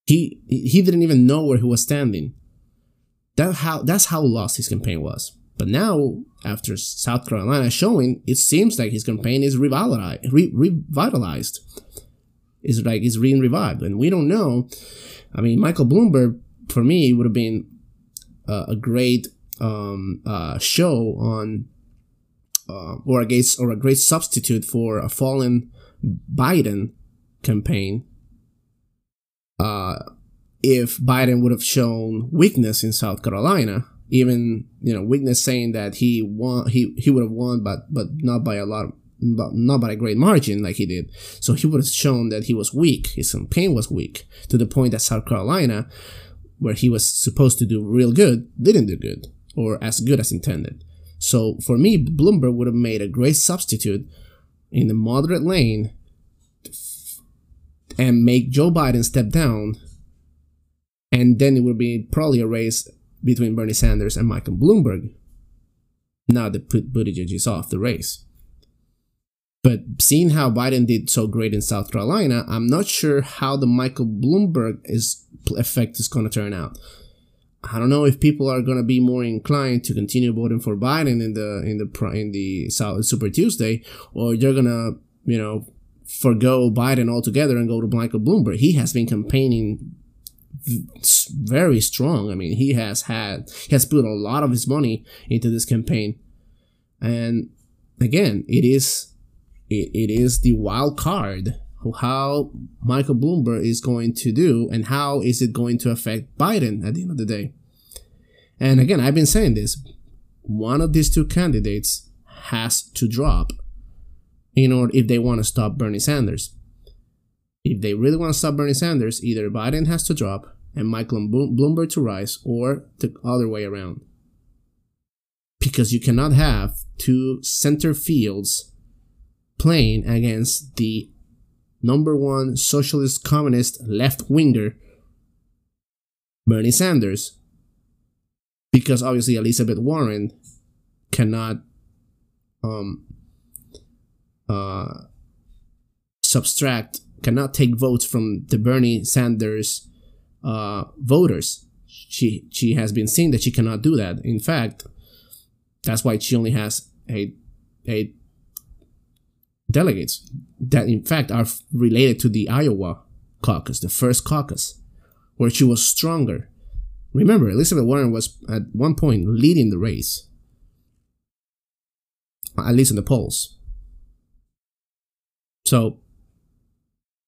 He he didn't even know where he was standing. That how that's how lost his campaign was. But now, after South Carolina showing, it seems like his campaign is revitalized. Re-. It's like it's being revived, and we don't know. I mean, Michael Bloomberg, for me, would have been uh, a great um, uh, show on uh, or a great or a great substitute for a fallen Biden campaign. Uh, if Biden would have shown weakness in South Carolina, even you know weakness saying that he won, he he would have won, but but not by a lot, but not by a great margin like he did. So he would have shown that he was weak. His campaign was weak to the point that South Carolina where he was supposed to do real good didn't do good or as good as intended. So for me, Bloomberg would have made a great substitute in the moderate lane and make Joe Biden step down, and then it would be probably a race between Bernie Sanders and Michael Bloomberg. now that Buttigieg is off the race. But seeing how Biden did so great in South Carolina, I'm not sure how the Michael Bloomberg is effect is going to turn out. I don't know if people are going to be more inclined to continue voting for Biden in the in the in the Super Tuesday, or they're going to you know forego Biden altogether and go to Michael Bloomberg. He has been campaigning very strong. I mean, he has had he has put a lot of his money into this campaign, and again, it is it, it is the wild card how Michael Bloomberg is going to do and how is it going to affect Biden at the end of the day. And again, I've been saying this one of these two candidates has to drop in order if they want to stop Bernie Sanders. If they really want to stop Bernie Sanders, either Biden has to drop and Michael Bloomberg to rise or the other way around. Because you cannot have two center fields playing against the number one socialist communist left winger, Bernie Sanders. Because obviously Elizabeth Warren cannot um, uh, subtract, cannot take votes from the Bernie Sanders uh, voters. She she has been saying that she cannot do that. In fact, that's why she only has a a delegates that, in fact, are related to the Iowa caucus, the first caucus, where she was stronger. Remember, Elizabeth Warren was at one point leading the race, at least in the polls. So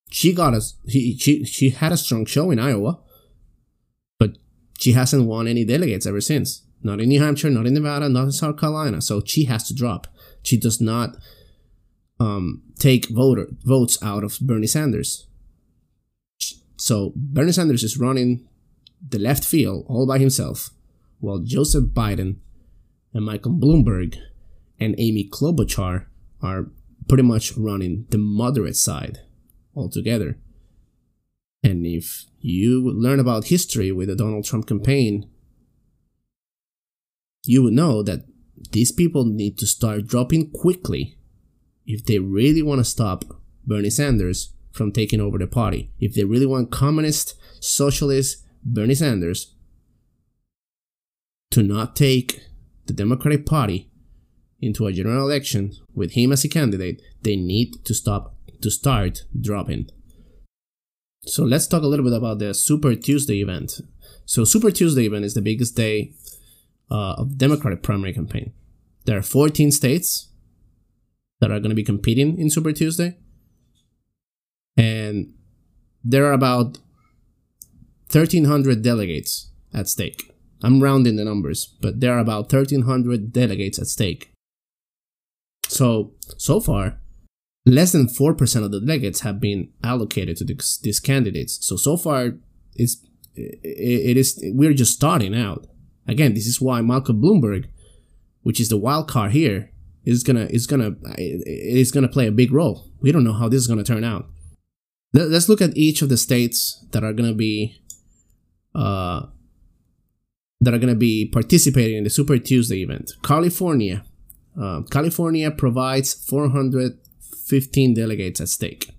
she got us. She she she had a strong show in Iowa, but she hasn't won any delegates ever since. Not in New Hampshire, not in Nevada, not in South Carolina. So she has to drop. She does not um, take voter votes out of Bernie Sanders. So Bernie Sanders is running the left field all by himself, while Joseph Biden and Michael Bloomberg and Amy Klobuchar are pretty much running the moderate side altogether. And if you learn about history with the Donald Trump campaign, you would know that these people need to start dropping quickly if they really want to stop Bernie Sanders from taking over the party, if they really want communist, socialist Bernie Sanders to not take the Democratic Party into a general election with him as a candidate, they need to stop to start dropping. So let's talk a little bit about the Super Tuesday event. So Super Tuesday event is the biggest day uh, of Democratic primary campaign. There are 14 states that are going to be competing in Super Tuesday. And there are about 1,300 delegates at stake. I'm rounding the numbers, but there are about 1,300 delegates at stake. So, so far, less than 4% of the delegates have been allocated to this, these candidates. So, so far, it's, it is, we're just starting out. Again, this is why Malcolm Bloomberg, which is the wild card here, is gonna is gonna is gonna play a big role. We don't know how this is gonna turn out. Let's look at each of the states that are gonna be uh, that are gonna be participating in the Super Tuesday event. California, uh, California provides 415 delegates at stake.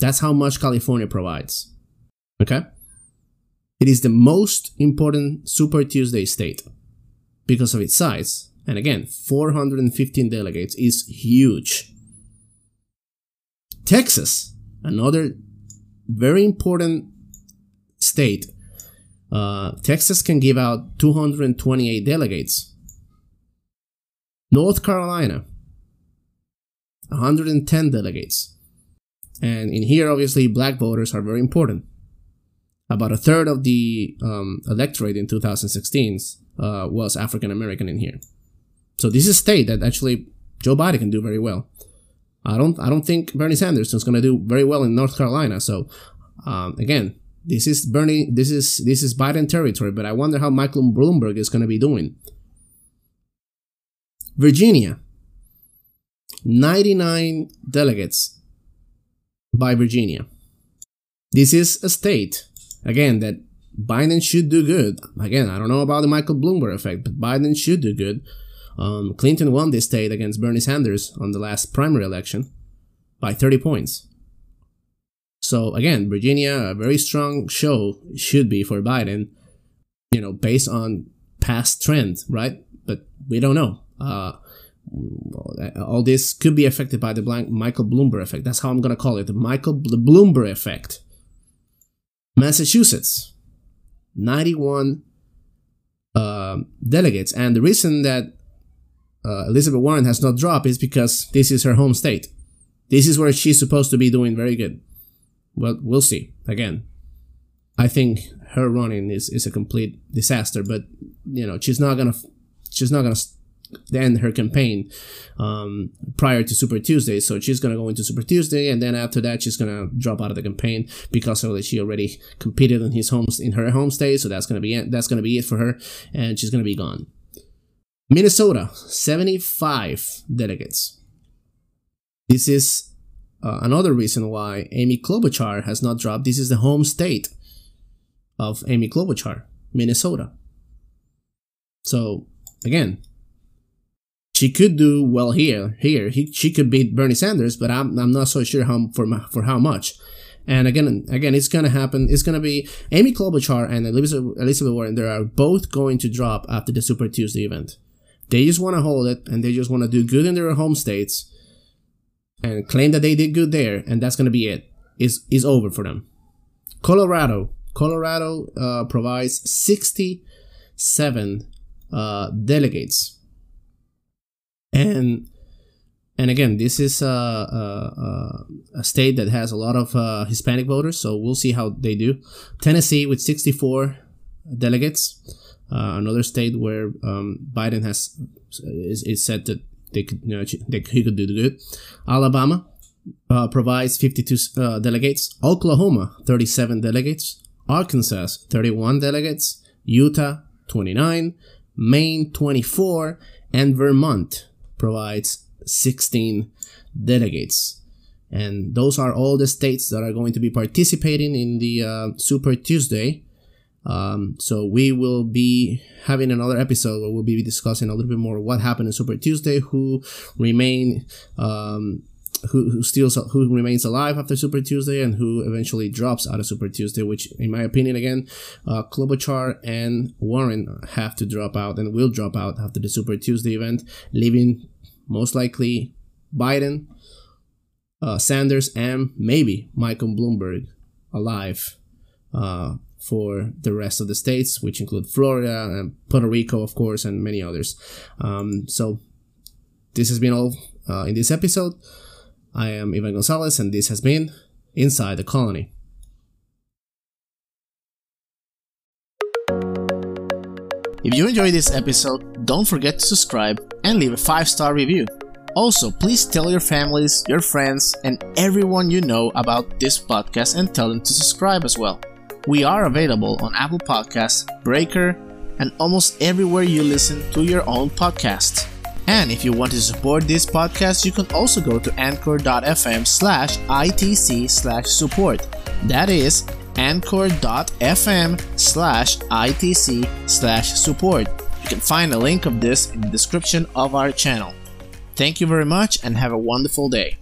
That's how much California provides. Okay. It is the most important Super Tuesday state because of its size and again, 415 delegates is huge. Texas, another very important state. Uh, Texas can give out 228 delegates. North Carolina, 110 delegates. And in here, obviously, black voters are very important. About a third of the um, electorate in 2016 uh, was African American in here. So this is a state that actually Joe Biden can do very well. I don't I don't think Bernie Sanders is going to do very well in North Carolina. So um, again, this is Bernie this is this is Biden territory, but I wonder how Michael Bloomberg is going to be doing. Virginia, 99 delegates by Virginia. This is a state again that Biden should do good. Again, I don't know about the Michael Bloomberg effect, but Biden should do good Um, Clinton won this state against Bernie Sanders on the last primary election by 30 points. So again, Virginia, a very strong show should be for Biden, you know, based on past trends, right? But we don't know. Uh, all this could be affected by the blank Michael Bloomberg effect. That's how I'm gonna call it, the Michael the Bloomberg effect. Massachusetts, 91 uh, delegates, and the reason that uh, Elizabeth Warren has not dropped is because this is her home state. This is where she's supposed to be doing very good. Well, we'll see. Again, I think her running is, is a complete disaster, but you know she's not gonna she's not gonna end her campaign um, prior to Super Tuesday. So she's gonna go into Super Tuesday, and then after that, she's gonna drop out of the campaign because of she already competed in his homes in her home state. So that's gonna be that's gonna be it for her, and she's gonna be gone. Minnesota, seventy five delegates. This is uh, another reason why Amy Klobuchar has not dropped. This is the home state of Amy Klobuchar, Minnesota. So again, she could do well here. Here, he, she could beat Bernie Sanders, but I'm, I'm not so sure how for for how much. And again, again, it's gonna happen. It's gonna be Amy Klobuchar and Elizabeth Warren. They are both going to drop after the Super Tuesday event. They just want to hold it, and they just want to do good in their home states, and claim that they did good there, and that's gonna be it. Is is over for them. Colorado, Colorado uh, provides sixty-seven uh, delegates and and again, this is a, a, a, state that has a lot of uh, Hispanic voters, so we'll see how they do. Tennessee with 64 delegates, uh, another state where um, Biden has is, is said that they could you know, they, he could do good. Alabama uh, provides 52 uh, delegates. Oklahoma 37 delegates. Arkansas 31 delegates. Utah 29. Maine 24, and Vermont provides 16 delegates. And those are all the states that are going to be participating in the uh, Super Tuesday. Um, so we will be having another episode where we'll be discussing a little bit more what happened in Super Tuesday, who remain um, who, who steals who remains alive after Super Tuesday and who eventually drops out of Super Tuesday, which in my opinion again, uh, Klobuchar and Warren have to drop out and will drop out after the Super Tuesday event, leaving most likely Biden, uh, Sanders, and maybe Michael Bloomberg alive uh, for the rest of the states, which include Florida and Puerto Rico, of course, and many others. Um, so this has been all uh, in this episode. I am Ivan Gonzalez, and this has been Inside the Colony. If you enjoyed this episode, don't forget to subscribe and leave a 5 star review. Also, please tell your families, your friends, and everyone you know about this podcast and tell them to subscribe as well. We are available on Apple Podcasts, Breaker, and almost everywhere you listen to your own podcast. And if you want to support this podcast, you can also go to anchor.fm slash ITC slash support. That is anchor.fm slash ITC slash support. You can find a link of this in the description of our channel. Thank you very much and have a wonderful day.